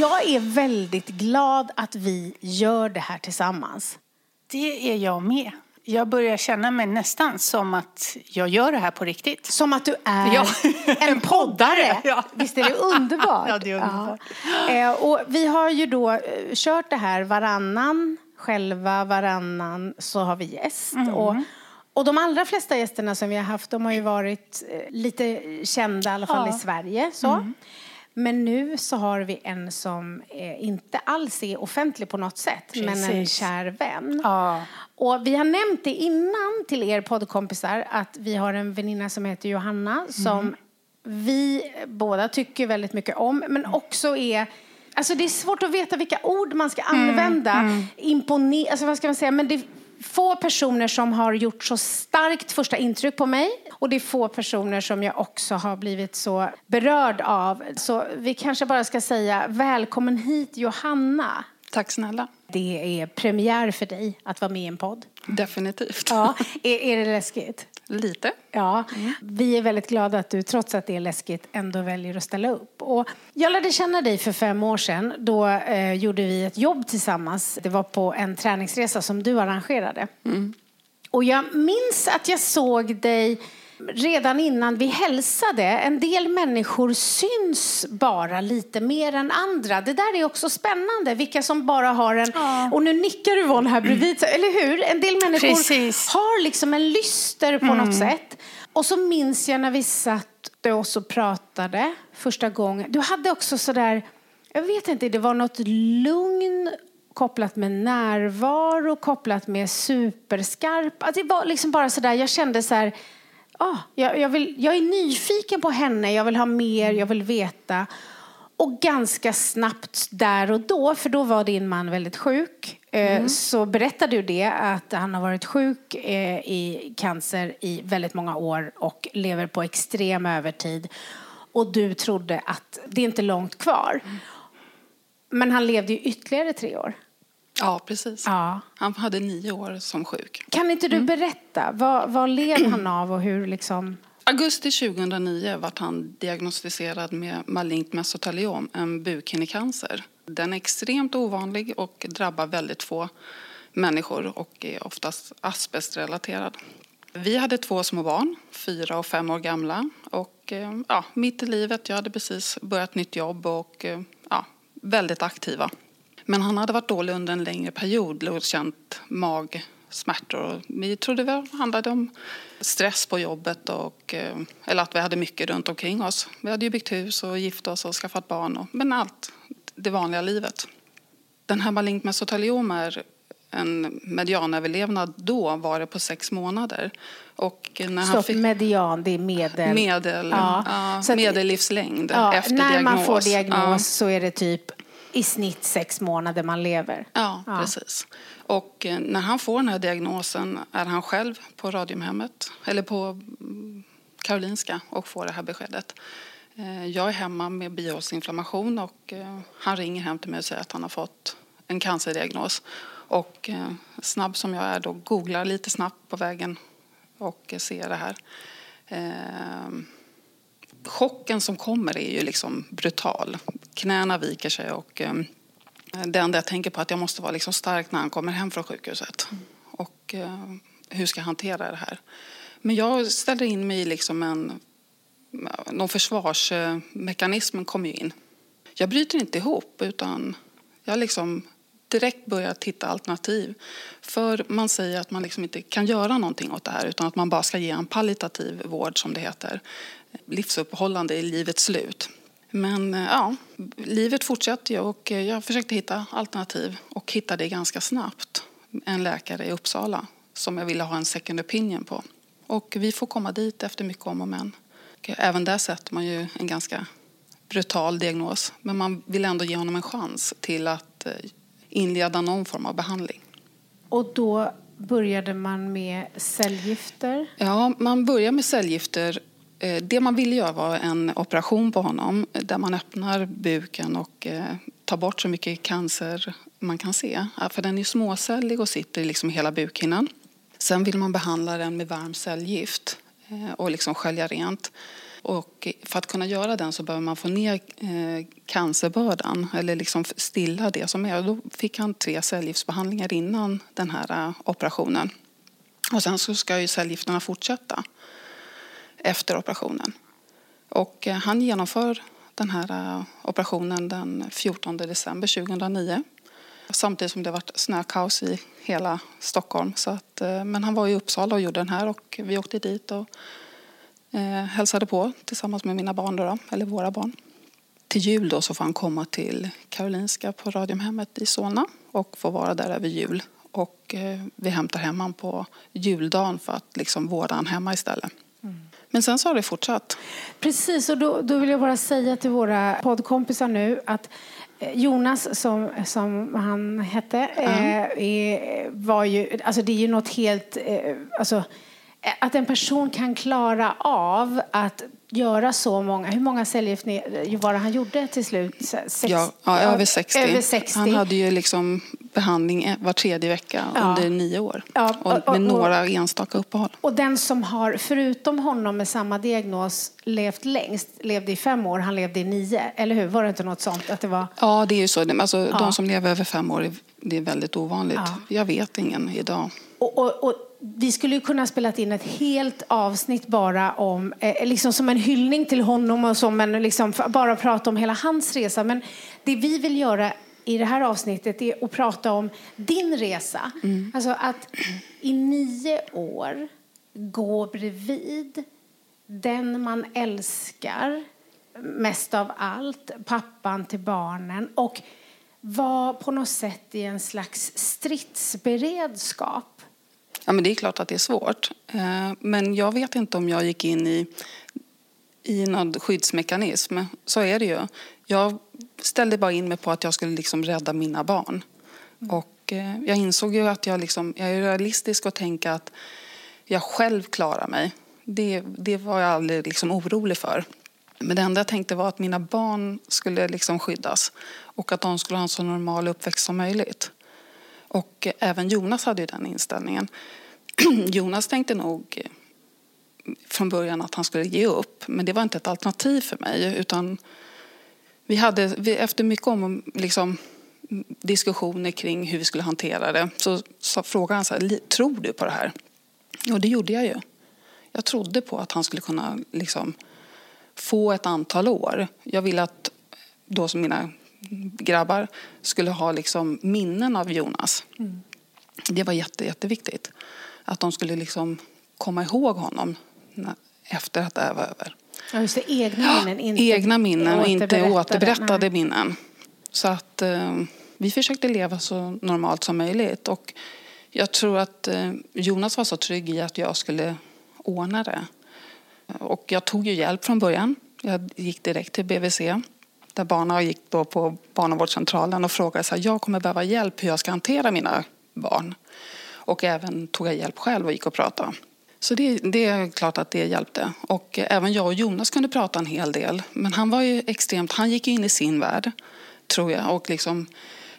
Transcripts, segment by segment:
Jag är väldigt glad att vi gör det här tillsammans. Det är jag med. Jag börjar känna mig nästan som att jag gör det här på riktigt. Som att du är Ja. en poddare. Ja. Visst är det underbart? Ja, det är underbart. Ja. Eh, Och vi har ju då eh, kört det här varannan, själva varannan så har vi gäst. Mm. Och, och de allra flesta gästerna som vi har haft de har ju varit eh, lite kända, i alla fall Ja. i Sverige. Så. Men nu så har vi en som eh, inte alls är offentlig på något sätt, men en Precis. kär vän. Ja. Och vi har nämnt det innan till er poddkompisar att vi har en väninna som heter Johanna som vi båda tycker väldigt mycket om men också är Alltså det är svårt att veta vilka ord man ska använda. Impone- alltså vad ska man säga? Men det få personer som har gjort så starkt första intryck på mig. Och det är få personer som jag också har blivit så berörd av. Så vi kanske bara ska säga välkommen hit Johanna. Tack snälla. Det är premiär för dig att vara med i en podd. Definitivt. Ja, är, är det läskigt? Lite. Ja, vi är väldigt glada att du trots att det är läskigt ändå väljer att ställa upp. Och jag lärde känna dig för fem år sedan. Då eh, gjorde vi ett jobb tillsammans. Det var på en träningsresa som du arrangerade. Och jag minns att jag såg dig redan innan vi hälsade. En del människor syns bara lite mer än andra. Det där är också spännande. Vilka som bara har en... Och nu nickar Yvonne här bredvid. Eller hur? En del människor Precis. har liksom en lyster på något sätt. Och så minns jag när vi satt och så pratade första gången. Du hade också sådär, jag vet inte, det var något lugn kopplat med närvaro, kopplat med superskarp. Alltså det var liksom bara sådär, jag kände så här, ah, jag, jag, vill, jag är nyfiken på henne, jag vill ha mer, jag vill veta. Och ganska snabbt där och då, för då var din man väldigt sjuk, eh, så berättade du det att han har varit sjuk eh, i cancer i väldigt många år och lever på extrem övertid. Och du trodde att det är inte långt kvar. Men han levde ju ytterligare tre år. Ja, precis. Ja. Han hade nio år som sjuk. Kan inte du berätta, vad, vad led han av och hur liksom... Augusti 2009 var han diagnostiserad med malignt mesoteliom, en bukhinnecancer. Den är extremt ovanlig och drabbar väldigt få människor och är oftast asbestrelaterad. Vi hade två små barn, fyra och fem år gamla. Och, eh, ja, mitt i livet, jag hade precis börjat nytt jobb och eh, ja, väldigt aktiva. Men han hade varit dålig under en längre period och känt magsmärtor. Vi trodde det handlade om stress på jobbet och, eh, eller att vi hade mycket runt omkring oss. Vi hade ju byggt hus och gift oss och skaffat barn. Och, men allt, det vanliga livet. Den här malignt mesoteliom är en medianöverlevnad då var det på sex månader. Och när han Stopp, fick median, det är medel. medel, Ja, ja, medellivslängd Ja, efter när diagnos. man får diagnos så är det typ i snitt sex månader man lever. Ja, Ja. precis. Och eh, när han får den här diagnosen är han själv på Radiumhemmet, eller på mm, Karolinska, och får det här beskedet. Eh, Jag är hemma med bihåleinflammation och eh, han ringer hem till mig och säger att han har fått en cancerdiagnos. Och snabb som jag är då googlar lite snabbt på vägen och ser det här. Chocken som kommer är ju liksom brutal. Knäna viker sig och eh, det enda jag tänker på är att jag måste vara liksom stark när han kommer hem från sjukhuset. Och eh, hur ska jag hantera det här? Men jag ställer in mig i liksom en... Någon försvarsmekanism kommer ju in. Jag bryter inte ihop utan jag liksom direkt börja titta alternativ. För man säger att man liksom inte kan göra någonting åt det här utan att man bara ska ge en palliativ vård som det heter. Livsuppehållande i livets slut. Men eh, ja, livet fortsätter ju och eh, jag försökte hitta alternativ och hittade ganska snabbt en läkare i Uppsala som jag ville ha en second opinion på. Och vi får komma dit efter mycket om och men. Även där sätter man ju en ganska brutal diagnos. Men man vill ändå ge honom en chans till att eh, inleda någon form av behandling. Och då började man med cellgifter? Ja, man börjar med cellgifter. Eh, det man ville göra var en operation på honom där man öppnar buken och eh, tar bort så mycket cancer man kan se. För den är småcellig och sitter liksom i hela bukhinnan. Sen vill man behandla den med varm cellgift och liksom skölja rent. Och för att kunna göra den så behöver man få ner eh, cancerbördan eller liksom stilla det som är. Då fick han tre cellgiftsbehandlingar innan den här eh, operationen. Och sen så ska ju cellgifterna fortsätta efter operationen. Och eh, han genomför den här operationen den 14 december 2009. Samtidigt som det varit snökaos i hela Stockholm. Så att, men han var i Uppsala och gjorde den här och vi åkte dit. Och eh, hälsade på tillsammans med mina barn, då, då, eller våra barn. Till jul då så får han komma till Karolinska på Radiumhemmet i Solna och få vara där över jul. Och eh, vi hämtar hem honom på juldagen för att liksom vårda honom hemma istället. Mm. Men sen så har det fortsatt. Precis, och då, då vill jag bara säga till våra poddkompisar nu att eh, Jonas, som, som han hette, mm. eh, var ju, alltså det är ju något helt... Eh, alltså, att en person kan klara av att göra så många... Hur många cellgifter var det han gjorde till slut? Sex, ja, ja, över 60. över 60. Han hade ju liksom behandling var tredje vecka ja. under nio år. Ja, och, och, med några enstaka uppehåll. Och den som har, förutom honom med samma diagnos, levt längst levde i fem år, han levde i nio. Eller hur? Var det inte något sånt? Att det var... Ja, det är ju så. Alltså. De som lever över fem år, det är väldigt ovanligt. Jag vet ingen idag. och, och, och vi skulle kunna spela in ett helt avsnitt bara om, eh, liksom som en hyllning till honom och som en, liksom, bara prata om hela hans resa. Men det vi vill göra i det här avsnittet är att prata om din resa. Mm. Alltså att i nio år gå bredvid den man älskar mest av allt, pappan till barnen och vara på något sätt i en slags stridsberedskap Ja, men det är klart att det är svårt. Eh, men jag vet inte om jag gick in i, i någon skyddsmekanism. Så är det ju. Jag ställde bara in mig på att jag skulle liksom rädda mina barn. Mm. Och eh, jag insåg ju att jag, liksom, jag är realistisk och tänker att jag själv klarar mig. Det, det var jag aldrig liksom orolig för. Men det enda jag tänkte var att mina barn skulle liksom skyddas och att de skulle ha en så normal uppväxt som möjligt. Och även Jonas hade ju den inställningen. Jonas tänkte nog eh, från början att han skulle ge upp, men det var inte ett alternativ för mig. Utan vi hade, efter mycket om liksom, diskussioner kring hur vi skulle hantera det så, så frågade han så här, tror du på det här? Och det gjorde jag ju. Jag trodde på att han skulle kunna liksom, få ett antal år. Jag ville att då som mina grabbar skulle ha liksom minnen av Jonas. Mm. Det var jätte, jätteviktigt. Att de skulle liksom komma ihåg honom efter att det här var över. Ja, just det, egna minnen, inte egna minnen och inte återberättade nej. minnen. Så att eh, vi försökte leva så normalt som möjligt. Och jag tror att eh, Jonas var så trygg i att jag skulle ordna det. Och jag tog ju hjälp från början. Jag gick direkt till BVC där barnen gick då på barnavårdscentralen och frågade så här, jag kommer behöva hjälp hur jag ska hantera mina barn. Och även tog jag hjälp själv och gick och pratade. Så det, det, är klart att det hjälpte. Och även jag och Jonas kunde prata en hel del. Men han var ju extremt, han gick in i sin värld, tror jag. Och liksom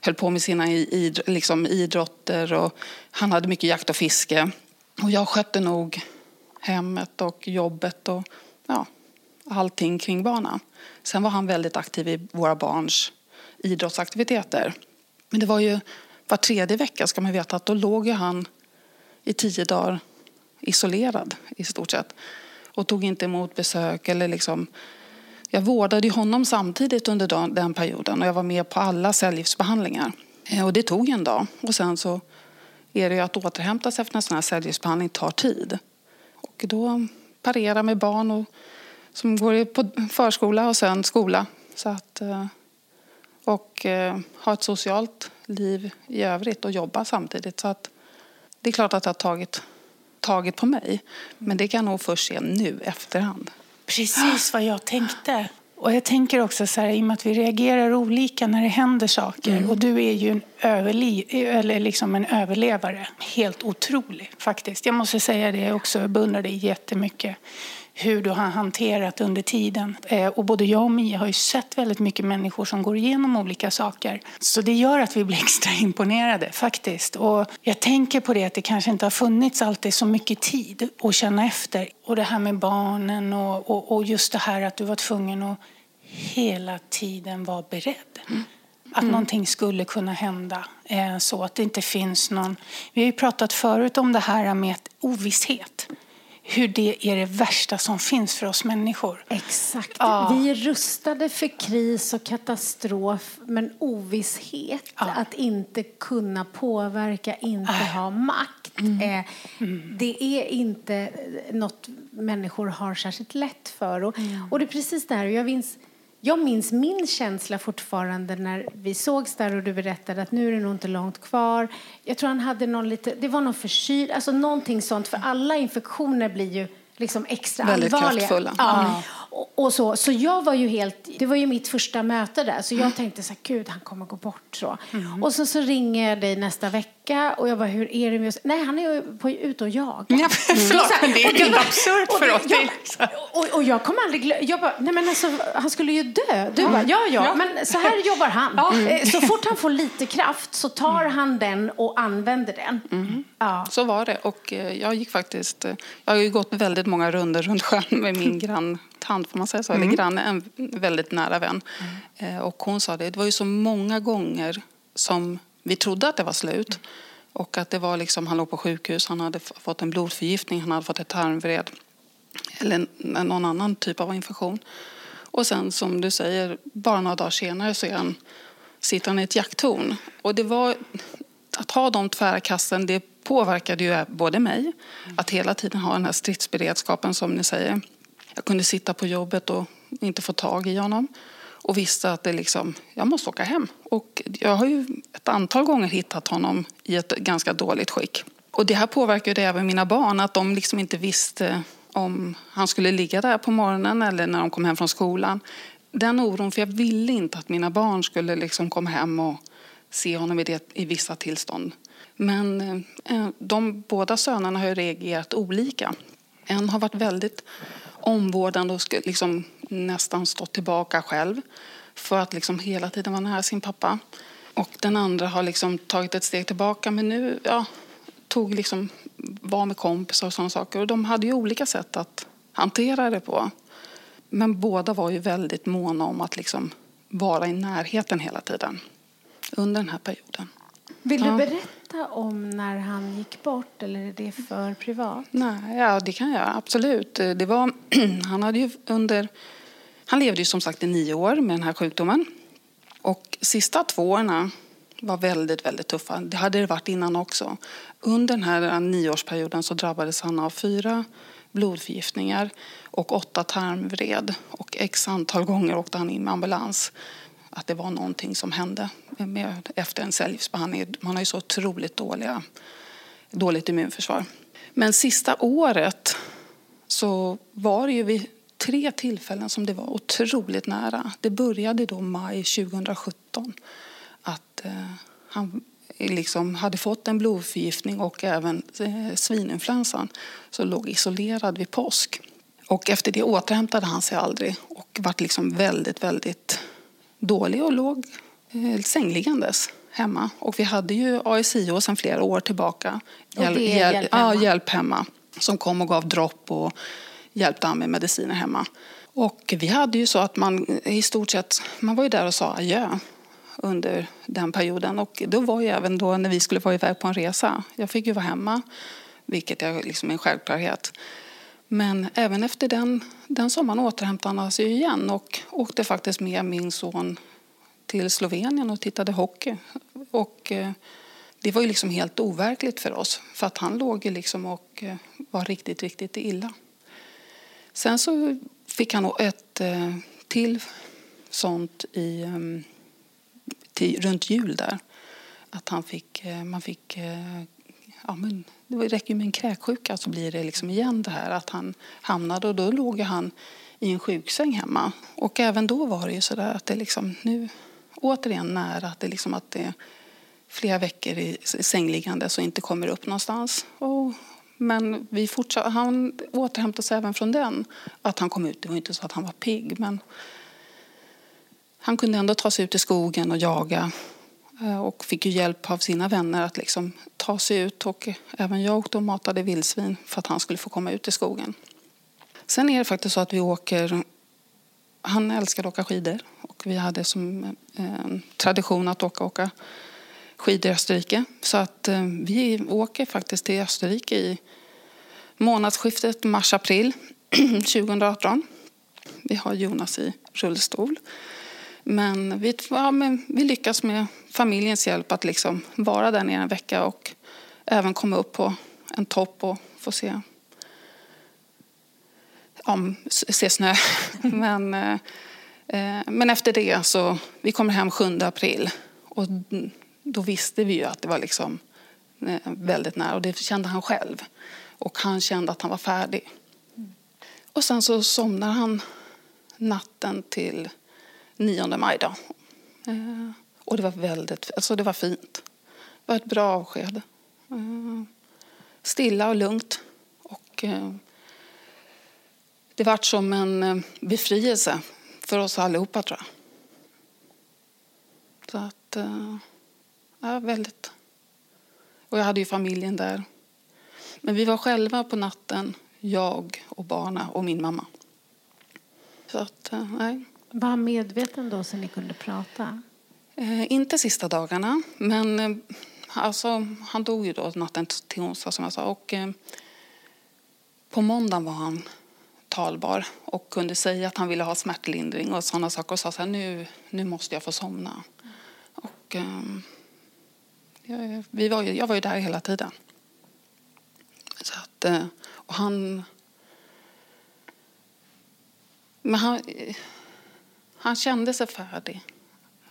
höll på med sina id, liksom idrotter och han hade mycket jakt och fiske. Och jag skötte nog hemmet och jobbet och allting kring barnen. Sen var han väldigt aktiv i våra barns idrottsaktiviteter. Men det var ju var tredje vecka ska man veta att då låg ju han i tio dagar isolerad i stort sett och tog inte emot besök eller liksom jag vårdade honom samtidigt under den perioden och jag var med på alla cellgiftsbehandlingar. Eh, och det tog en dag. Och sen så är det ju att återhämta sig efter en sån här cellgiftsbehandling tar tid. Och då parera med barn och, som går på förskola och sen skola. Så att, eh, och eh, ha ett socialt liv i övrigt och jobba samtidigt. Så att det är klart att det har tagit, tagit på mig. Men det kan jag nog först se nu efterhand. Precis vad jag tänkte. Och jag tänker också så här, i och med att vi reagerar olika när det händer saker. Mm. Och du är ju en, överli eller liksom en överlevare. Helt otrolig faktiskt. Jag måste säga det också, jag beundrar dig jättemycket hur du har hanterat under tiden. Eh, och både jag och Mia har ju sett väldigt mycket människor som går igenom olika saker. Så det gör att vi blir extra imponerade faktiskt. Och jag tänker på det att det kanske inte har funnits alltid så mycket tid att känna efter. Och det här med barnen och, och, och just det här att du var tvungen att hela tiden vara beredd. Mm. Att mm. någonting skulle kunna hända. Eh, så att det inte finns någon... Vi har ju pratat förut om det här med ovisshet hur det är det värsta som finns för oss människor. Exakt. Ja. Vi är rustade för kris och katastrof, men ovisshet, ja. att inte kunna påverka, inte äh. ha makt. Mm. Eh, mm. Det är inte något människor har särskilt lätt för. Och, mm. och det är precis det här, jag minns jag minns min känsla fortfarande när vi sågs där och du berättade att nu är det nog inte långt kvar. Jag tror han hade någon lite, det var någon förkyld, alltså någonting sånt, för alla infektioner blir ju liksom extra Väldigt allvarliga. kraftfulla. Ja. Mm. Och, så. så jag var ju helt, det var ju mitt första möte där, så jag mm. tänkte så här, gud han kommer gå bort så. Mm. Och så, så ringer jag dig nästa vecka och jag bara, hur är det med Nej, han är ju på, ute och jagar. Ja, förlåt, men det är helt absurt för oss. Ja, och, och jag kommer aldrig glömma, jag bara, nej men alltså han skulle ju dö. Du bara, ja, ja, ja. men så här jobbar han. Mm. Så fort han får lite kraft så tar mm. han den och använder den. Mm. Ja. Så var det. Och eh, jag gick faktiskt, eh, jag har ju gått väldigt många runder runt sjön med min grann tant, får man säga så, mm. eller granne, en väldigt nära vän. Mm. Eh, och hon sa det, det var ju så många gånger som vi trodde att det var slut. Och att det var liksom, han låg på sjukhus, han hade fått en blodförgiftning, han hade fått ett tarmvred eller någon annan typ av infektion. Och sen som du säger, bara några dagar senare så är han, sitter han i ett jakttorn. Och det var, att ha de tvära kasten, det påverkade ju både mig, att hela tiden ha den här stridsberedskapen som ni säger. Jag kunde sitta på jobbet och inte få tag i honom och visste att det liksom, jag måste åka hem. Och jag har ju ett antal gånger hittat honom i ett ganska dåligt skick. Och det här påverkade även mina barn, att de liksom inte visste om han skulle ligga där på morgonen eller när de kom hem från skolan. Den oron, för jag ville inte att mina barn skulle liksom komma hem och se honom i, det, i vissa tillstånd. Men eh, de båda sönerna har reagerat olika. En har varit väldigt omvårdande och liksom nästan stått tillbaka själv för att liksom hela tiden vara nära sin pappa. Och den andra har liksom tagit ett steg tillbaka men nu ja, tog liksom, var med kompisar och sådana saker. Och de hade ju olika sätt att hantera det på. Men båda var ju väldigt måna om att liksom vara i närheten hela tiden under den här perioden. Vill du berätta om när han gick bort eller är det för privat? Nej, ja, det kan jag absolut. Det var, han, hade ju under, han levde ju som sagt i nio år med den här sjukdomen. Och sista två åren var väldigt, väldigt tuffa. Det hade det varit innan också. Under den här nioårsperioden så drabbades han av fyra blodförgiftningar och åtta tarmvred. Och x antal gånger åkte han in med ambulans att det var någonting som hände med, efter en cellgiftsbehandling. Man har ju så otroligt dåliga, dåligt immunförsvar. Men sista året så var det ju vid tre tillfällen som det var otroligt nära. Det började då maj 2017 att eh, han liksom hade fått en blodförgiftning och även eh, svininfluensan så låg isolerad vid påsk. Och efter det återhämtade han sig aldrig och var liksom väldigt, väldigt dålig och låg eh, sängliggandes hemma. Och vi hade ju ASIO sedan flera år tillbaka. Hjäl och hjälp, hemma. Ja, hjälp hemma. Som kom och gav dropp och hjälpte han med mediciner hemma. Och vi hade ju så att man i stort sett, man var ju där och sa adjö under den perioden. Och då var ju även då när vi skulle vara iväg på en resa. Jag fick ju vara hemma, vilket är liksom en självklarhet. Men även efter den, den sommaren återhämtade han sig igen och åkte faktiskt med min son till Slovenien och tittade hockey. Och eh, det var ju liksom helt overkligt för oss, för att han låg liksom och eh, var riktigt, riktigt illa. Sen så fick han ett eh, till sånt i, ehm, till, runt jul där. Att han fick, man fick, ja men det räcker med en kräksjuka så blir det liksom igen det här att han hamnade och då låg han i en sjuksäng hemma. Och även då var det ju så där att det liksom nu återigen nära att det liksom att det flera veckor i sängliggande så inte kommer upp någonstans. Och, men vi fortsatte, han återhämtade sig även från den. Att han kom ut, det var inte så att han var pigg men han kunde ändå ta sig ut i skogen och jaga Eh, och fick ju hjälp av sina vänner att liksom ta sig ut. Och även jag åkte och matade vildsvin för att han skulle få komma ut i skogen. Sen är det faktiskt så att vi åker... Han älskade att åka skidor och vi hade som eh, tradition att åka, åka skidor i Österrike. Så att eh, vi åker faktiskt till Österrike i månadsskiftet mars-april 2018. Vi har Jonas i rullstol. Men vi, ja, men vi lyckas med familjens hjälp att liksom vara där nere en vecka och även komma upp på en topp och få se, ja, se snö. men, eh, eh, men efter det så, vi kommer hem 7 april och då visste vi ju att det var liksom eh, väldigt nära och det kände han själv. Och han kände att han var färdig. Och sen så somnar han natten till 9 maj. Då. Och det var väldigt alltså det var fint. Det var ett bra avsked. Eh, stilla och lugnt. Och eh, det var som en eh, befrielse för oss allihopa, tror jag. Så att... Ja, väldigt. Och jag hade ju familjen där. Men vi var själva på natten, jag och barna och min mamma. Så att, nej. Var han medveten då så ni kunde prata? Eh, inte sista dagarna, men eh, alltså, han dog ju då natten till onsdag som jag sa. Och, eh, på måndagen var han talbar och kunde säga att han ville ha smärtlindring och sådana saker. Och sa så här, nu, nu måste jag få somna. Och, eh, jag, vi var ju, jag var ju där hela tiden. Så att, eh, och han... Men han, eh, han kände sig färdig.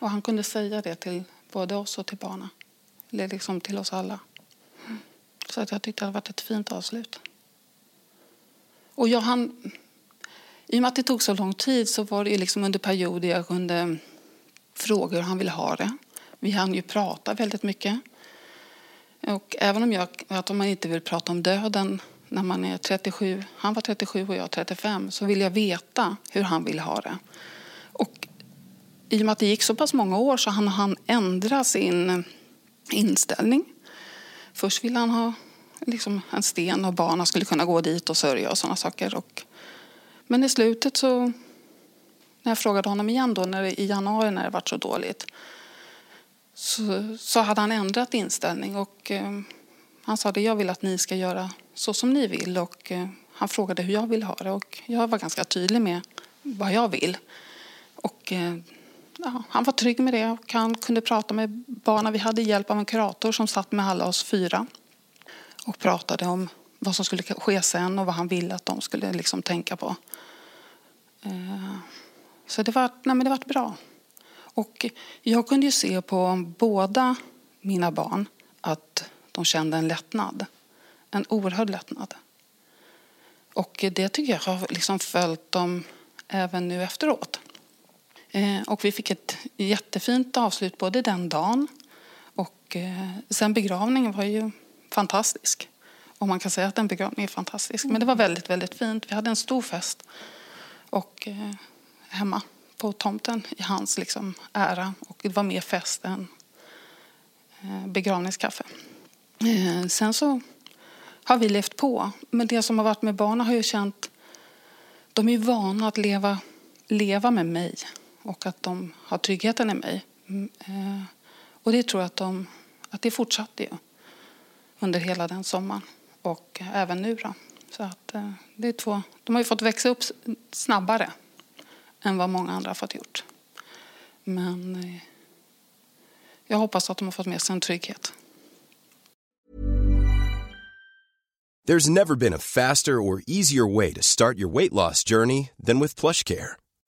Och han kunde säga det till både oss och till barnen. Eller liksom till oss alla. Så att jag tyckte det hade varit ett fint avslut. Och jag han, I och med att det tog så lång tid så var det liksom under perioder jag kunde fråga hur han ville ha det. Vi hann ju prata väldigt mycket. Och även om, jag, att om man inte vill prata om döden när man är 37, han var 37 och jag 35, så vill jag veta hur han vill ha det. I och med att det gick så pass många år så hann han ändra sin inställning. Först ville han ha liksom en sten och barnen skulle kunna gå dit och sörja och sådana saker. Och, men i slutet så, när jag frågade honom igen då, när det, i januari när det var så dåligt, så, så hade han ändrat inställning. Och, eh, han sa att jag vill att ni ska göra så som ni vill. Och, eh, han frågade hur jag vill ha det och jag var ganska tydlig med vad jag vill. Och, eh, ja, han var trygg med det och han kunde prata med barnen. Vi hade hjälp av en kurator som satt med alla oss fyra och pratade om vad som skulle ske sen och vad han ville att de skulle liksom tänka på. Eh, så det var, nej men det var bra. Och jag kunde ju se på båda mina barn att de kände en lättnad. En oerhörd lättnad. Och det tycker jag har liksom följt dem även nu efteråt. Eh, och vi fick ett jättefint avslut både den dagen och eh, sen begravningen var ju fantastisk. Och man kan säga att en begravning är fantastisk. Men det var väldigt, väldigt fint. Vi hade en stor fest och, eh, hemma på tomten i hans liksom, ära. Och det var mer fest än begravningskaffe. Sen så har vi levt på. Men det som har varit med barnen har jag känt de är vana att leva, leva med mig och att de har tryggheten i mig. Mm, eh, och det tror jag att, de, att det fortsatte ju under hela den sommaren och även nu. Då. Så att, eh, det är två, de har ju fått växa upp snabbare än vad många andra har fått gjort. Men eh, jag hoppas att de har fått med sig en trygghet. There's never been a faster or easier way to start your weight loss journey than with PlushCare.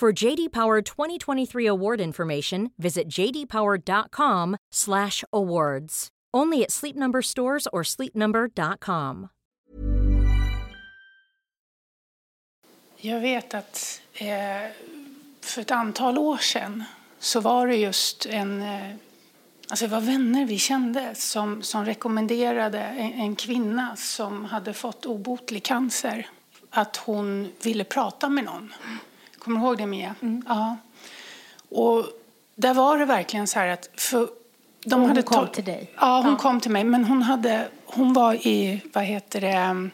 For JD Power 2023 award information, visit jdpower.com/awards. Only at Sleep Number stores or sleepnumber.com. Jag vet att eh, för ett antal år sedan så var det just en eh, Alltså det var vänner vi kände som, som rekommenderade en, en, kvinna som hade fått obotlig cancer att hon ville prata med någon. Kommer du ihåg det, Mia? Mm. Ja. Och där var det verkligen så här att... För de hon hade kom till dig? Ja, hon Ja. kom till mig. Men hon, hade, hon var i... Vad heter det?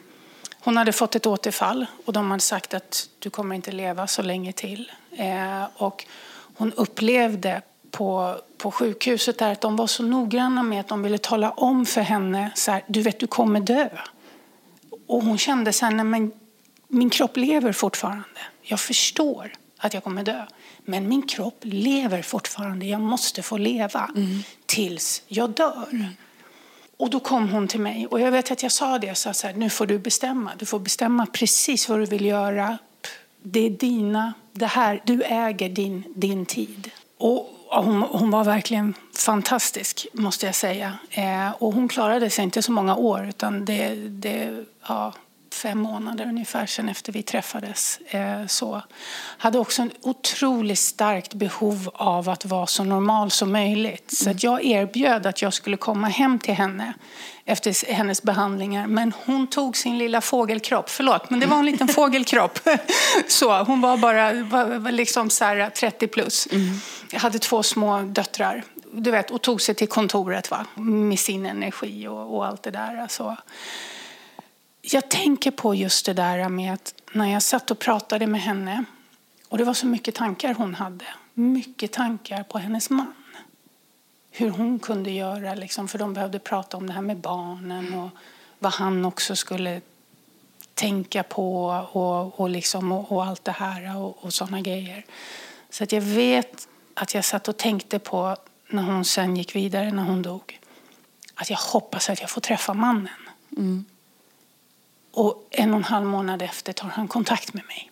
Hon hade fått ett återfall och de hade sagt att du kommer inte leva så länge till. Eh, och hon upplevde på, på sjukhuset där att de var så noggranna med att de ville tala om för henne så här, du vet du kommer dö. Och hon kände så här, nej men min kropp lever fortfarande. Jag förstår att jag kommer dö. Men min kropp lever fortfarande. Jag måste få leva tills jag dör. Och då kom hon till mig och jag vet att jag sa det, så så här, nu får du bestämma. Du får bestämma precis vad du vill göra. Det är dina, det här, du äger din, din tid. Och hon, hon var verkligen fantastisk, måste jag säga. Eh, och hon klarade sig inte så många år, utan det, det ja, fem månader ungefär sedan efter vi träffades. Eh, så. Hade också en otroligt starkt behov av att vara så normal som möjligt. Så att jag erbjöd att jag skulle komma hem till henne efter hennes behandlingar. Men hon tog sin lilla fågelkropp. Förlåt, men det var en liten fågelkropp. Så, hon var bara var, liksom så här 30 plus. Jag hade två små döttrar. Du vet, och tog sig till kontoret va? med sin energi och, och allt det där. Alltså. Jag tänker på just det där med att när jag satt och pratade med henne och det var så mycket tankar hon hade. Mycket tankar på hennes man. Hur hon kunde göra, liksom, för de behövde prata om det här med barnen och vad han också skulle tänka på och, och, liksom, och, och allt det här och, och sådana grejer. Så att jag vet att jag satt och tänkte på när hon sen gick vidare, när hon dog. Att jag hoppas att jag får träffa mannen. Mm. Och en och en halv månad efter tar han kontakt med mig.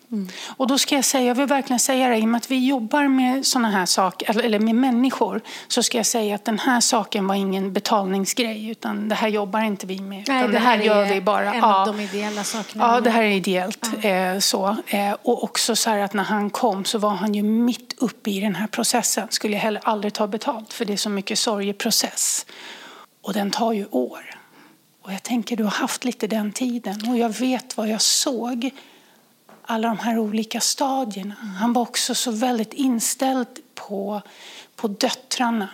Och då ska jag säga, jag vill verkligen säga det, i och med att vi jobbar med sådana här saker, eller- med människor, så ska jag säga att den här saken var ingen betalningsgrej, utan det här jobbar inte vi med. Nej, utan det här gör vi bara. en av de ideella sakerna. Ja, det här är ideellt. Eh, så. Eh, och också så här att när han kom så var han ju mitt uppe i den här processen. Skulle jag heller aldrig ta betalt, för det är så mycket sorgeprocess. Och den tar ju år. Och jag tänker, du har haft lite den tiden. Och jag vet vad jag såg. Alla de här olika stadierna. Han var också så väldigt inställd på, på döttrarna.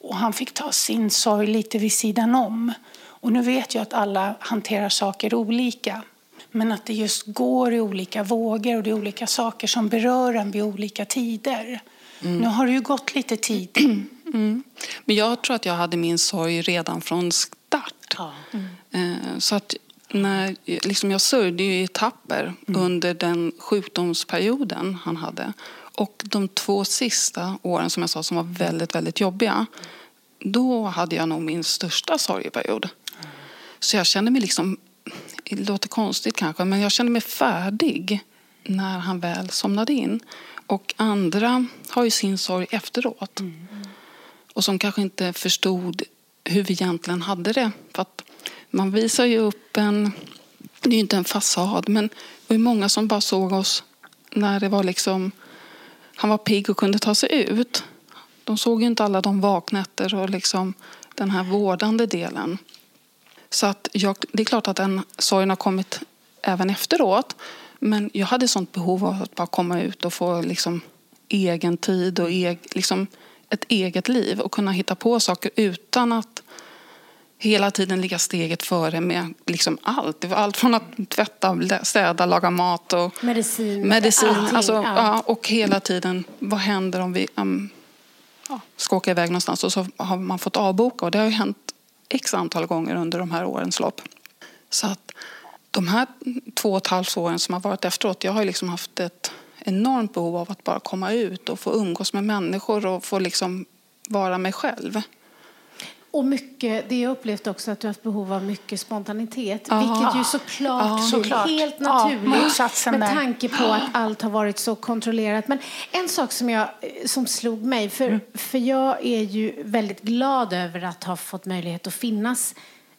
Och han fick ta sin sorg lite vid sidan om. Och nu vet jag att alla hanterar saker olika. Men att det just går i olika vågor och det är olika saker som berör en vid olika tider. Nu har det ju gått lite tid. Men jag tror att jag hade min sorg redan från start. Eh, Så att när, liksom jag sörjde ju i etapper under den sjukdomsperioden han hade. Och de två sista åren som jag sa som var väldigt, väldigt jobbiga. då hade jag nog min största sorgeperiod. Så jag kände mig liksom, det låter konstigt kanske, men jag kände mig färdig när han väl somnade in. Och andra har ju sin sorg efteråt. Mm. Och som kanske inte förstod hur vi egentligen hade det. För att man visar ju upp en, det är ju inte en fasad, men det var många som bara såg oss när det var liksom, han var pigg och kunde ta sig ut. De såg ju inte alla de vaknätter och liksom den här vårdande delen. Så att jag, det är klart att den sorgen har kommit även efteråt. Men jag hade sånt behov av att bara komma ut och få liksom egen tid och eg, liksom ett eget liv och kunna hitta på saker utan att hela tiden ligga steget före med liksom allt. Det var allt från att tvätta, städa, laga mat och medicin. medicin alltså, ja. och hela tiden, vad händer om vi um, ja, ska åka iväg någonstans och så har man fått avboka. Och det har ju hänt x antal gånger under de här årens lopp. Så att de här två och ett halvt åren som har varit efteråt, jag har liksom haft ett enormt behov av att bara komma ut och få umgås med människor och få liksom vara mig själv. Och mycket, det jag upplevt också att du har haft behov av mycket spontanitet. Ja. Vilket ju såklart, ja, såklart. helt naturligt ja, med tanke på att allt har varit så kontrollerat. Men en sak som, jag, som slog mig, för, mm. för jag är ju väldigt glad över att ha fått möjlighet att finnas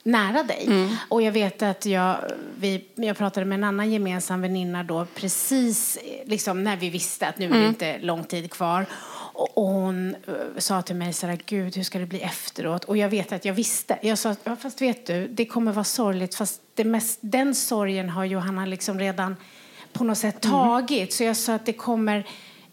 nära dig. Mm. Och jag vet att jag, vi, jag pratade med en annan gemensam väninna då precis liksom, när vi visste att nu är det mm. inte lång tid kvar. Och hon eh, sa till mig så här, gud hur ska det bli efteråt? Och jag vet att jag visste. Jag sa, ja, fast vet du, det kommer vara sorgligt. Fast det mest, den sorgen har Johanna liksom redan på något sätt mm. tagit. Mm. Så jag sa att det kommer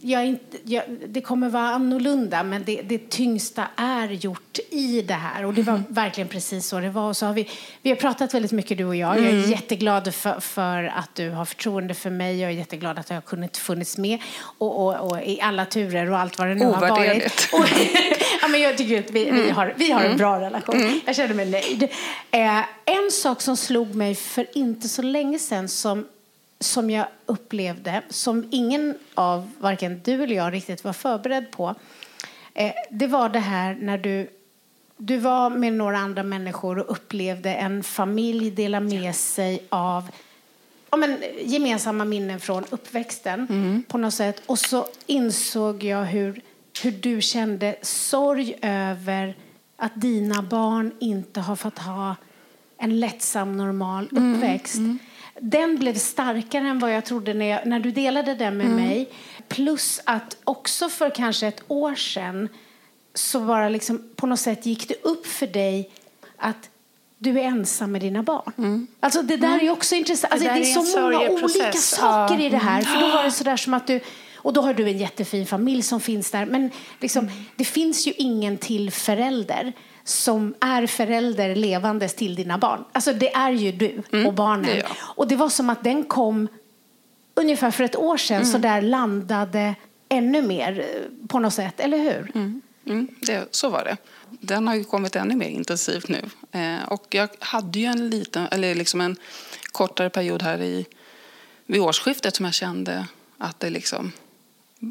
jag inte, jag, det kommer vara annorlunda, men det, det tyngsta är gjort i det här. Och det var mm. verkligen precis så det var. Och så har vi, vi har pratat väldigt mycket, du och jag. Mm. Jag är mm. jätteglad för, för, att du har förtroende för mig. Jag är jätteglad att jag har kunnat funnits med och, och, och i alla turer och allt vad det nu har varit. Och, ja, men jag tycker att vi, mm. vi har, vi har en mm. bra relation. Mm. Jag känner mig nöjd. Eh, en sak som slog mig för inte så länge sedan som som jag upplevde, som ingen av varken du eller jag riktigt var förberedd på. Eh, det var det här när du, du var med några andra människor och upplevde en familj dela med sig av ja, men, gemensamma minnen från uppväxten mm. på något sätt. Och så insåg jag hur, hur du kände sorg över att dina barn inte har fått ha en lättsam, normal mm, uppväxt. Mm. Mm den blev starkare än vad jag trodde när, jag, när du delade den med mm. mig. Plus att också för kanske ett år sedan så bara liksom på något sätt gick det upp för dig att du är ensam med dina barn. Mm. Alltså det där mm. är också intressant. Alltså det, det, är så många olika saker ja. i det här. För då var det sådär som att du och då har du en jättefin familj som finns där. Men liksom, mm. det finns ju ingen till förälder som är förälder levandes till dina barn. Alltså det är ju du mm, och barnen. Det och det var som att den kom ungefär för ett år sedan mm. så där landade ännu mer eh, på något sätt, eller hur? Mm. Mm, det, så var det. Den har ju kommit ännu mer intensivt nu. Eh, och jag hade ju en liten, eller liksom en kortare period här i, vid årsskiftet som jag kände att det liksom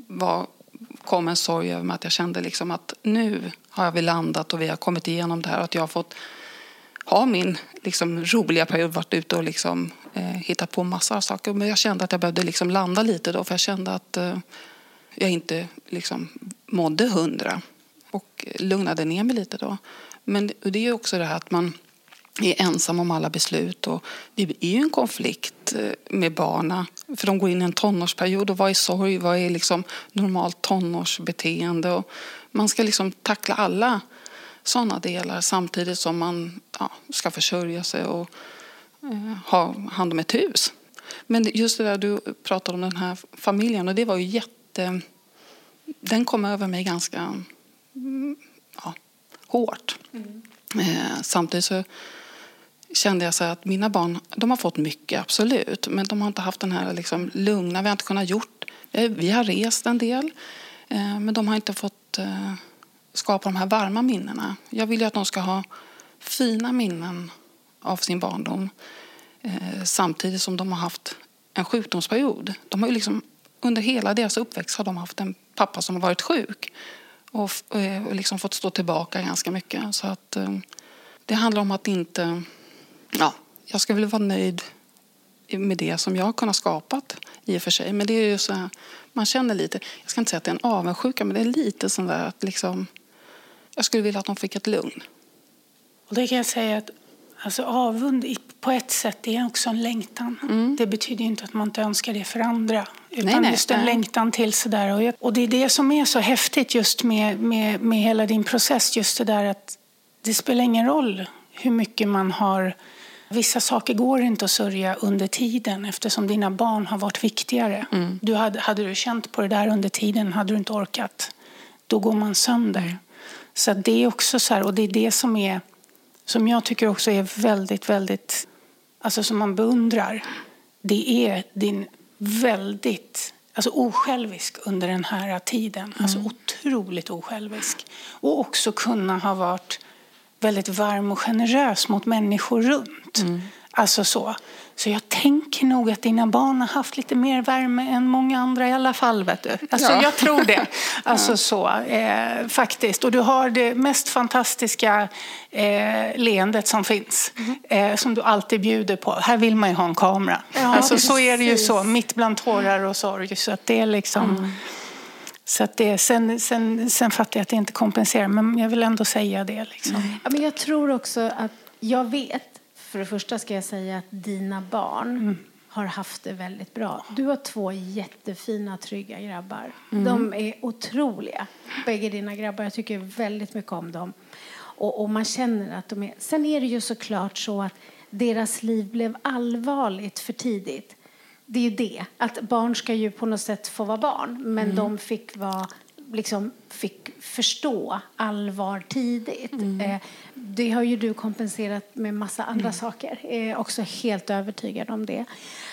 var kom en sorg över mig att jag kände liksom att nu har vi landat och vi har kommit igenom det här och att jag har fått ha min liksom, roliga period, varit ute och liksom, eh, hittat på massor av saker. Men jag kände att jag behövde liksom landa lite då för jag kände att eh, jag inte liksom, mådde hundra och lugnade ner mig lite då. Men det är ju också det här att man är ensam om alla beslut. Och det är ju en konflikt eh, med barnen. För de går in i en tonårsperiod. Och vad är sorg? Vad är liksom normalt tonårsbeteende? Och man ska liksom tackla alla sådana delar samtidigt som man ja, ska försörja sig och eh, ha hand om ett hus. Men just det där du pratade om den här familjen. och Det var ju jätte... Den kom över mig ganska mm, ja, hårt. Mm. Eh, samtidigt så kände jag så att mina barn de har fått mycket, absolut. Men de har inte haft den här liksom, lugna, vi har inte kunnat gjort. Eh, vi har rest en del, eh, men de har inte fått eh, skapa de här varma minnena. Jag vill ju att de ska ha fina minnen av sin barndom eh, samtidigt som de har haft en sjukdomsperiod. De har ju liksom, under hela deras uppväxt har de haft en pappa som har varit sjuk. och, och, eh, och liksom fått stå tillbaka ganska mycket. Så att, eh, det handlar om att inte... Ja, jag ska väl vara nöjd med det som jag har kunnat skapat i och för sig. Men det är ju så här, man känner lite, jag ska inte säga att det är en avundsjuka, men det är lite sån där att liksom, jag skulle vilja att de fick ett lugn. Och det kan jag säga att alltså, avund på ett sätt är också en längtan. Mm. Det betyder inte att man inte önskar det för andra. Utan nej, nej, just en nej. längtan till sådär. Och, jag, och det är det som är så häftigt just med, med, med hela din process. Just det där att det spelar ingen roll hur mycket man har Vissa saker går inte att sörja under tiden eftersom dina barn har varit viktigare. Mm. Du hade, hade du känt på det där under tiden hade du inte orkat. Då går man sönder. Så det är också så här, och det är det som är som jag tycker också är väldigt, väldigt, alltså som man beundrar. Det är din väldigt alltså osjälvisk under den här tiden. Mm. Alltså otroligt osjälvisk. Och också kunna ha varit väldigt varm och generös mot människor runt. Mm. Alltså så. Så jag tänker nog att dina barn har haft lite mer värme än många andra i alla fall. Vet du. Alltså, ja. Jag tror det. Alltså ja. så, eh, faktiskt. Och du har det mest fantastiska eh, leendet som finns. Mm. Eh, som du alltid bjuder på. Här vill man ju ha en kamera. Ja, alltså, så är det ju så, mitt bland tårar och sorg. Så att det är liksom... Mm. Så att det, sen, sen, sen fattar jag att det inte kompenserar, men jag vill ändå säga det. Liksom. Mm. Ja, men jag tror också att, jag vet, för det första ska jag säga att dina barn mm. har haft det väldigt bra. Du har två jättefina, trygga grabbar. Mm. De är otroliga, bägge dina grabbar. Jag tycker väldigt mycket om dem. Och, och man känner att de är... Sen är det ju såklart så att deras liv blev allvarligt för tidigt det är ju det, att barn ska ju på något sätt få vara barn, men mm. de fick vara liksom fick förstå allvar tidigt. Mm. Eh, det har ju du kompenserat med massa andra mm. saker. Jag är också helt övertygad om det.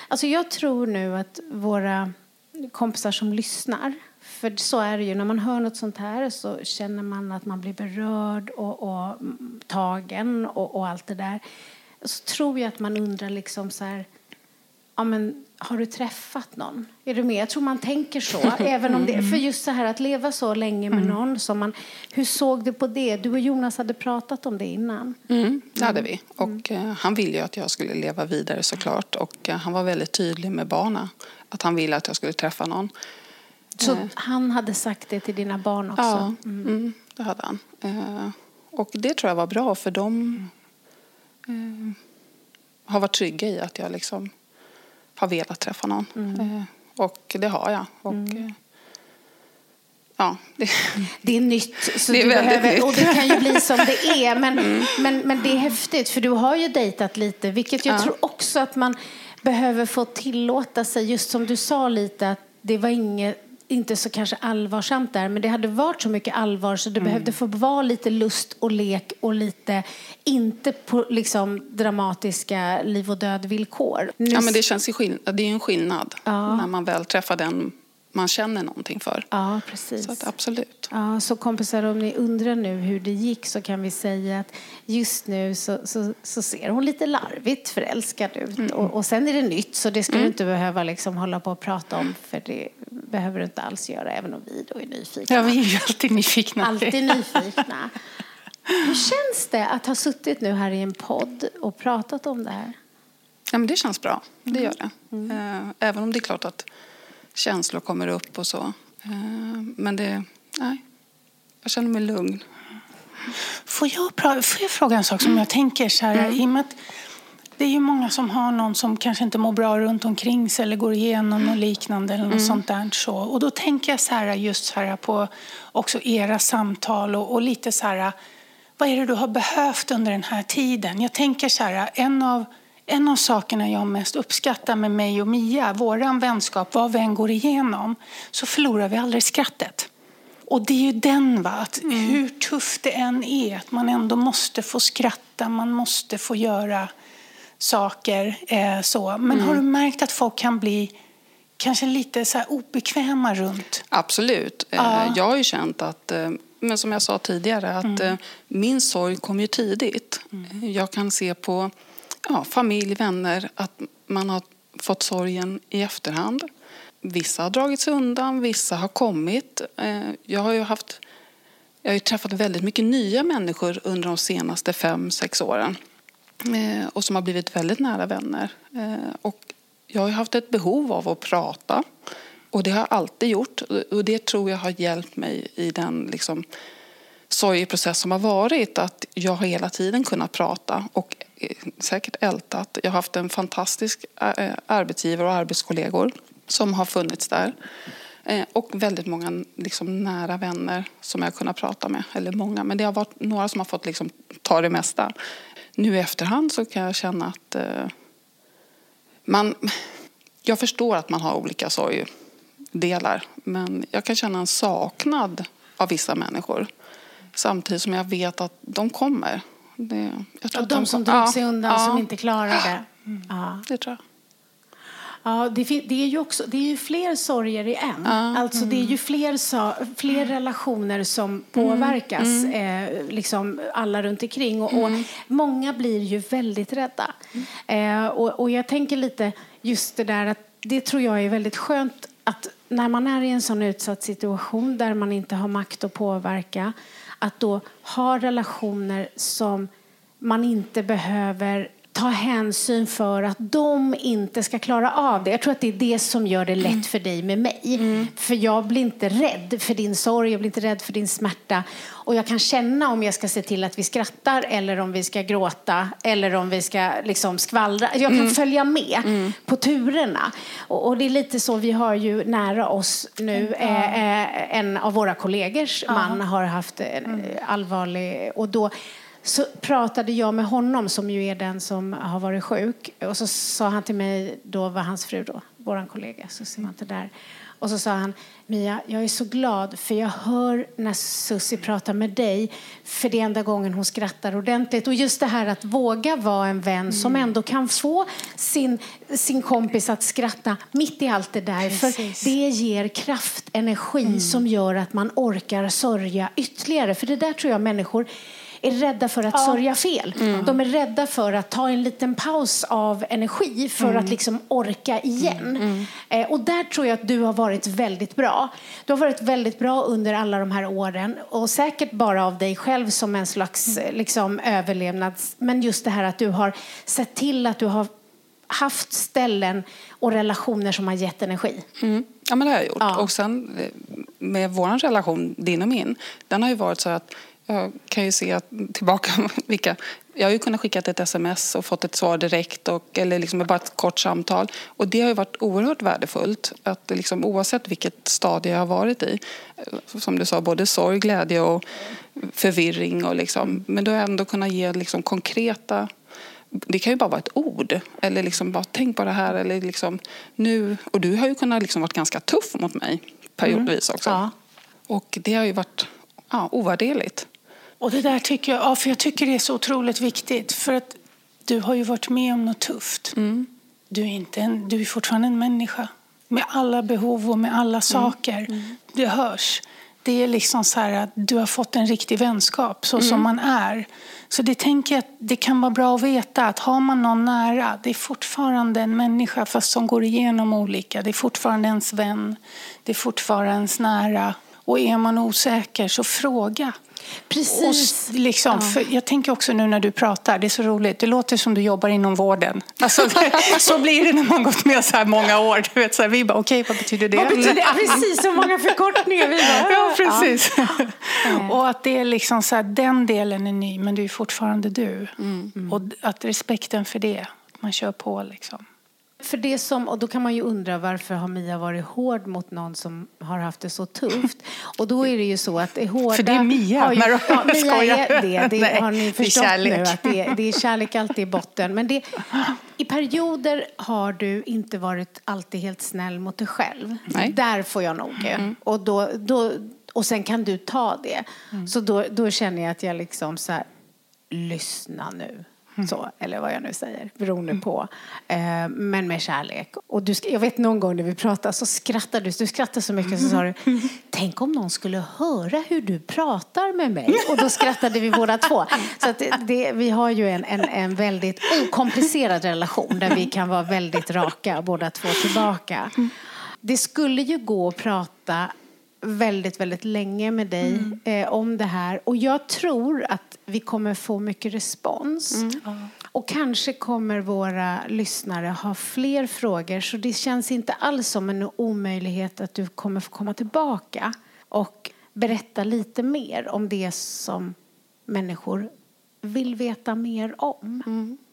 Alltså jag tror nu att våra kompisar som lyssnar för så är det ju, när man hör något sånt här så känner man att man blir berörd och, och tagen och, och allt det där. Så tror jag att man undrar liksom så här, ja men har du träffat någon? Är du med? Jag tror man tänker så. även om det, mm. för just så här att leva så länge med mm. någon. Som man, hur såg du på det? Du och Jonas hade pratat om det innan. Mm, det hade vi. Och mm. han ville ju att jag skulle leva vidare såklart. Och eh, han var väldigt tydlig med barnen. Att han ville att jag skulle träffa någon. Så eh. han hade sagt det till dina barn också? Ja, mm. Mm, det hade han. Eh, och det tror jag var bra för de har varit trygga i att jag liksom har velat träffa någon. Mm. Eh, och det har jag. Och, mm. Eh, ja, det, det är nytt. Så det är behöver, nytt. Och det kan ju bli som det är. Men, mm. men, men det är häftigt, för du har ju dejtat lite. Vilket jag ja. tror också att man behöver få tillåta sig. Just som du sa lite, att det var inget inte så kanske allvarsamt där, men det hade varit så mycket allvar så det mm. behövde få vara lite lust och lek och lite, inte på liksom dramatiska liv och död villkor. Ja, men det känns ju skill- det är en skillnad ja. när man väl träffar den man känner någonting för. Ja, precis. Så att, absolut. Ja, så kompisar, om ni undrar nu hur det gick så kan vi säga att just nu så, så, så ser hon lite larvigt förälskad ut. Mm. Och, och sen är det nytt, så det ska mm. du inte behöva liksom hålla på och prata om för det behöver du inte alls göra, även om vi då är nyfikna. Ja, vi är ju alltid nyfikna. Alltid nyfikna. Hur känns det att ha suttit nu här i en podd och pratat om det här? Ja, men det känns bra, det mm. gör det. Mm. Eh, även om det är klart att känslor kommer upp och så. Eh, men det, nej, jag känner mig lugn. Får jag, får jag fråga en sak som jag tänker så här, mm. i och med att det är ju många som har någon som kanske inte mår bra runt omkring sig eller går igenom något liknande eller något mm. sånt där. Så. Och då tänker jag så här, just så här på också era samtal och, och, lite så här, vad är det du har behövt under den här tiden? Jag tänker så här, en av en av sakerna jag mest uppskattar med mig och Mia, vår vänskap, vad vi än går igenom, så förlorar vi aldrig skrattet. Och det är ju den, va? Att mm. hur tufft det än är, att man ändå måste få skratta, man måste få göra saker. Eh, så. Men mm. har du märkt att folk kan bli kanske lite så obekväma runt? Absolut. Eh, ja. Jag har ju känt att eh, men som jag sa tidigare, att mm. Eh, min sorg kom ju tidigt. Mm. Jag kan se på ja, familj, vänner, att man har fått sorgen i efterhand. Vissa har dragit sig undan, vissa har kommit. Eh, jag har ju haft Jag har träffat väldigt mycket nya människor under de senaste fem, sex åren. Eh, och som har blivit väldigt nära vänner. Eh, och jag har haft ett behov av att prata. Och det har jag alltid gjort. Och det tror jag har hjälpt mig i den liksom, sorgeprocess som har varit. Att jag har hela tiden kunnat prata och säkert ältat. Jag har haft en fantastisk eh, arbetsgivare och arbetskollegor som har funnits där. Eh, och väldigt många liksom, nära vänner som jag har kunnat prata med. Eller många, men det har varit några som har fått liksom, ta det mesta. Nu i efterhand så kan jag känna att eh, man... Jag förstår att man har olika sorgdelar, men jag kan känna en saknad av vissa människor. Samtidigt som jag vet att de kommer. Det, jag tror de, de som drog sig undan, ja, som inte klarade. Mm. Ja. Det tror jag. Ja, det, det, är ju också, det är ju fler sorger i en. Ja, alltså, Det är ju fler, fler relationer som påverkas, mm. eh, liksom alla runt omkring. Och, mm. och, många blir ju väldigt rädda. Mm. Eh, och, och jag tänker lite just det där att det tror jag är väldigt skönt att när man är i en sån utsatt situation där man inte har makt att påverka, att då ha relationer som man inte behöver ta hänsyn för att de inte ska klara av det. Jag tror att det är det som gör det lätt för dig med mig. Mm. För jag blir inte rädd för din sorg, jag blir inte rädd för din smärta. Och jag kan känna om jag ska se till att vi skrattar eller om vi ska gråta eller om vi ska liksom skvallra. Jag kan mm. följa med mm. på turerna. Och, och, det är lite så, vi har ju nära oss nu eh, en av våra kollegors man har haft en mm. allvarlig... Och då, så pratade jag med honom, som ju är den som har varit sjuk. Och så sa han till mig, då var hans fru då, vår kollega, så ser man inte där. Och så sa han, Mia, jag är så glad för jag hör när Susie pratar med dig för det är enda gången hon skrattar ordentligt. Och just det här att våga vara en vän mm. som ändå kan få sin, sin kompis att skratta mitt i allt det där. Precis. För det ger kraft, energi mm. som gör att man orkar sörja ytterligare. För det där tror jag människor är rädda för att ja. sörja fel. Mm. De är rädda för att ta en liten paus av energi för mm. att liksom orka igen. Mm. mm. Eh, och där tror jag att du har varit väldigt bra. Du har varit väldigt bra under alla de här åren och säkert bara av dig själv som en slags mm. liksom, överlevnads... Men just det här att du har sett till att du har haft ställen och relationer som har gett energi. Mm. Ja, men det har jag gjort. Ja. Och sen eh, med vår relation, din och min, den har ju varit så att jag kan ju se tillbaka vilka... Jag har ju kunnat skicka ett sms och fått ett svar direkt och, eller liksom bara ett kort samtal. Och det har ju varit oerhört värdefullt. Att liksom, oavsett vilket stadie jag har varit i. Som du sa, både sorg, glädje och förvirring. Och liksom, men då har jag ändå kunnat ge liksom, konkreta det kan ju bara vara ett ord. Eller liksom bara tänk på det här. Eller liksom, nu. Och du har ju kunnat liksom varit ganska tuff mot mig periodvis mm. också. Ja. Och det har ju varit ja, ovärderligt. Och det där tycker jag, ja, för jag tycker det är så otroligt viktigt. För att du har ju varit med om något tufft. Mm. Du, är inte en, du är fortfarande en människa med alla behov och med alla mm. saker. Mm. Det hörs. Det är liksom så här att du har fått en riktig vänskap så mm. som man är. Så det tänker jag att det kan vara bra att veta att har man någon nära, det är fortfarande en människa fast som går igenom olika. Det är fortfarande ens vän, det är fortfarande ens nära. Och är man osäker så fråga. Precis. Och liksom, ja. jag tänker också nu när du pratar, det är så roligt, det låter som du jobbar inom vården. Alltså, så blir det när man gått med så här många år. Du vet, så här, vi bara, okej, okay, vad betyder det? Vad betyder det? Precis, så många förkortningar. Vi bara, ja, precis. Ja. Och att det är liksom så här, den delen är ny, men du är fortfarande du. Mm. Mm. Och att respekten för det, man kör på liksom. För det som, och då kan man ju undra varför har Mia varit hård mot någon som har haft det så tufft? Och då är det ju så att det hårda... För det är Mia. Ju, ja, Mia är det. Det Nej, har ni förstått nu. Att det, är, det är kärlek alltid i botten. Men det, i perioder har du inte varit alltid helt snäll mot dig själv. Nej. Där får jag nog. Mm. Och, då, då, och sen kan du ta det. Mm. Så då, då känner jag att jag liksom så här, lyssna nu. Så, eller vad jag nu säger, beroende mm. på. Eh, men med kärlek. Och du, jag vet någon gång när vi pratade så skrattade du. Du skrattade så mycket så sa du, tänk om någon skulle höra hur du pratar med mig. Och då skrattade vi båda två. Så att det, vi har ju en, en, en väldigt okomplicerad relation där vi kan vara väldigt raka båda två tillbaka. Det skulle ju gå att prata väldigt, väldigt länge med dig Mm. eh, om det här. Och jag tror att vi kommer få mycket respons. Mm. Och kanske kommer våra lyssnare ha fler frågor. Så det känns inte alls som en omöjlighet att du kommer få komma tillbaka och berätta lite mer om det som människor vill veta mer om.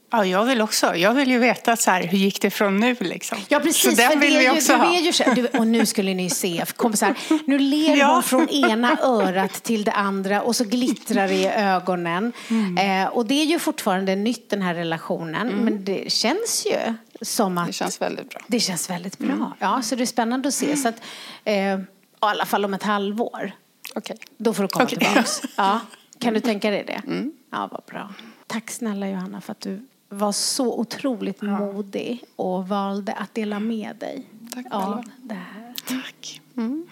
Ja, jag vill också. Jag vill ju veta så här, hur gick det från nu liksom. Ja, precis. Så den vill vi ju, också ha. ju, du, och nu skulle ni se, kompisar. Nu ler Ja. hon från ena örat till det andra och så glittrar det i ögonen. Mm. Eh, och det är ju fortfarande nytt, den här relationen. Men det känns ju som att Det känns väldigt bra. det känns väldigt bra. Mm. Ja, så det är spännande att se. Så att, eh, I alla fall om ett halvår. Okej. Då får du komma Okej. tillbaks. Ja. Kan du tänka dig det? Mm. Ja, vad bra. Tack snälla Johanna för att du var så otroligt modig och valde att dela med dig Tack av själva. det här. Tack. Mm.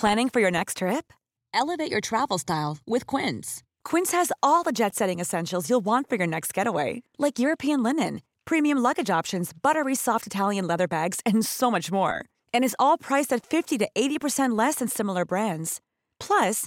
Planning for your next trip? Elevate your travel style with Quince. Quince has all the jet setting essentials you'll want for your next getaway, like European linen, premium luggage options, buttery soft Italian leather bags, and so much more. And is all priced at 50 to 80% less than similar brands. Plus,